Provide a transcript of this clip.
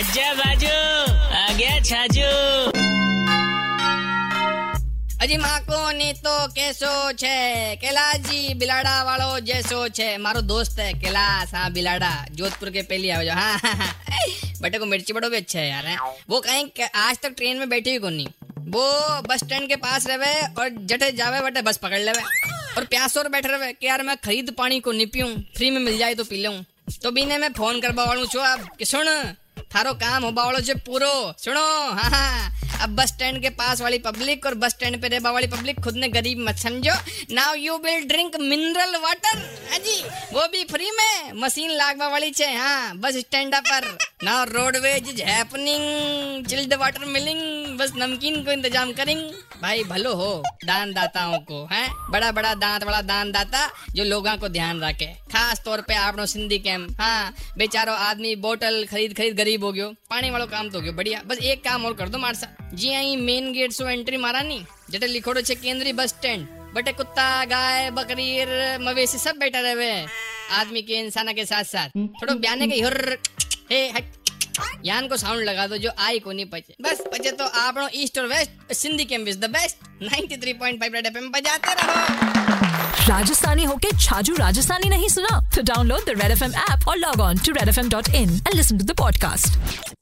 आजा बाजू आ गया छाजू હજી માકો ની તો કેસો છે કેલાજી બિલાડા વાળો જેસો છે મારો दोस्त है कैलाश हाँ बिलाड़ा जोधपुर के पहली आओ जो हाँ हाँ, हाँ। बटे को मिर्ची बड़ो भी अच्छा है यार हैं। वो कहीं आज तक ट्रेन में बैठी ही को नहीं वो बस स्टैंड के पास रहे और जटे जावे बटे बस पकड़ लेवे और प्यास और बैठे रहे कि यार मैं खरीद पानी को नहीं पीऊं फ्री में मिल जाए तो पी लूं तो बीने मैं फोन करवा वालू छो अब कि सुन थारो काम होबा वालो छे पूरो सुनो हाँ हाँ। अब बस स्टैंड के पास वाली पब्लिक और बस स्टैंड पे रहबा वाली पब्लिक खुद ने गरीब मत समझो। Now you will drink mineral water जी, वो भी फ्री में। मशीन लागवा वाली छे हाँ बस स्टैंड पर। Now roadways is happening chilled water milling बस नमकीन को इंतज़ाम करेंगे। भाई भलो हो दान दाताओं को, है? बड़ा बड़ा दांत वाला दान दाता जो लोगों को ध्यान रखे। खास तौर पे आपनो सिंधी कैंप हाँ बेचारो आदमी बोतल खरीद खरीद गरीब हो गयो। पानी वालों काम तो हो गयो, बढ़िया। बस एक काम और कर दो मारसा जी आई मेन गेट से एंट्री मारा नी जटे लिखोड़ो छे केंद्रीय बस स्टैंड बटे कुत्ता गाय बकरीर मवेशी सब बैठा रहे आदमी के इंसान के साथ साथ। थोड़ो बयाने के हुर्र। हे हट। यान को साउंड लगा दो जो आई को नहीं पचे। बस पचे तो आपनो ईस्ट और West Sindhi camp is the best 93.5 Red FM बजाते रहो। राजस्थानी होके छाजू राजस्थानी नहीं सुना? तो download the Red F M app और log on to Red F M dot in and listen to the podcast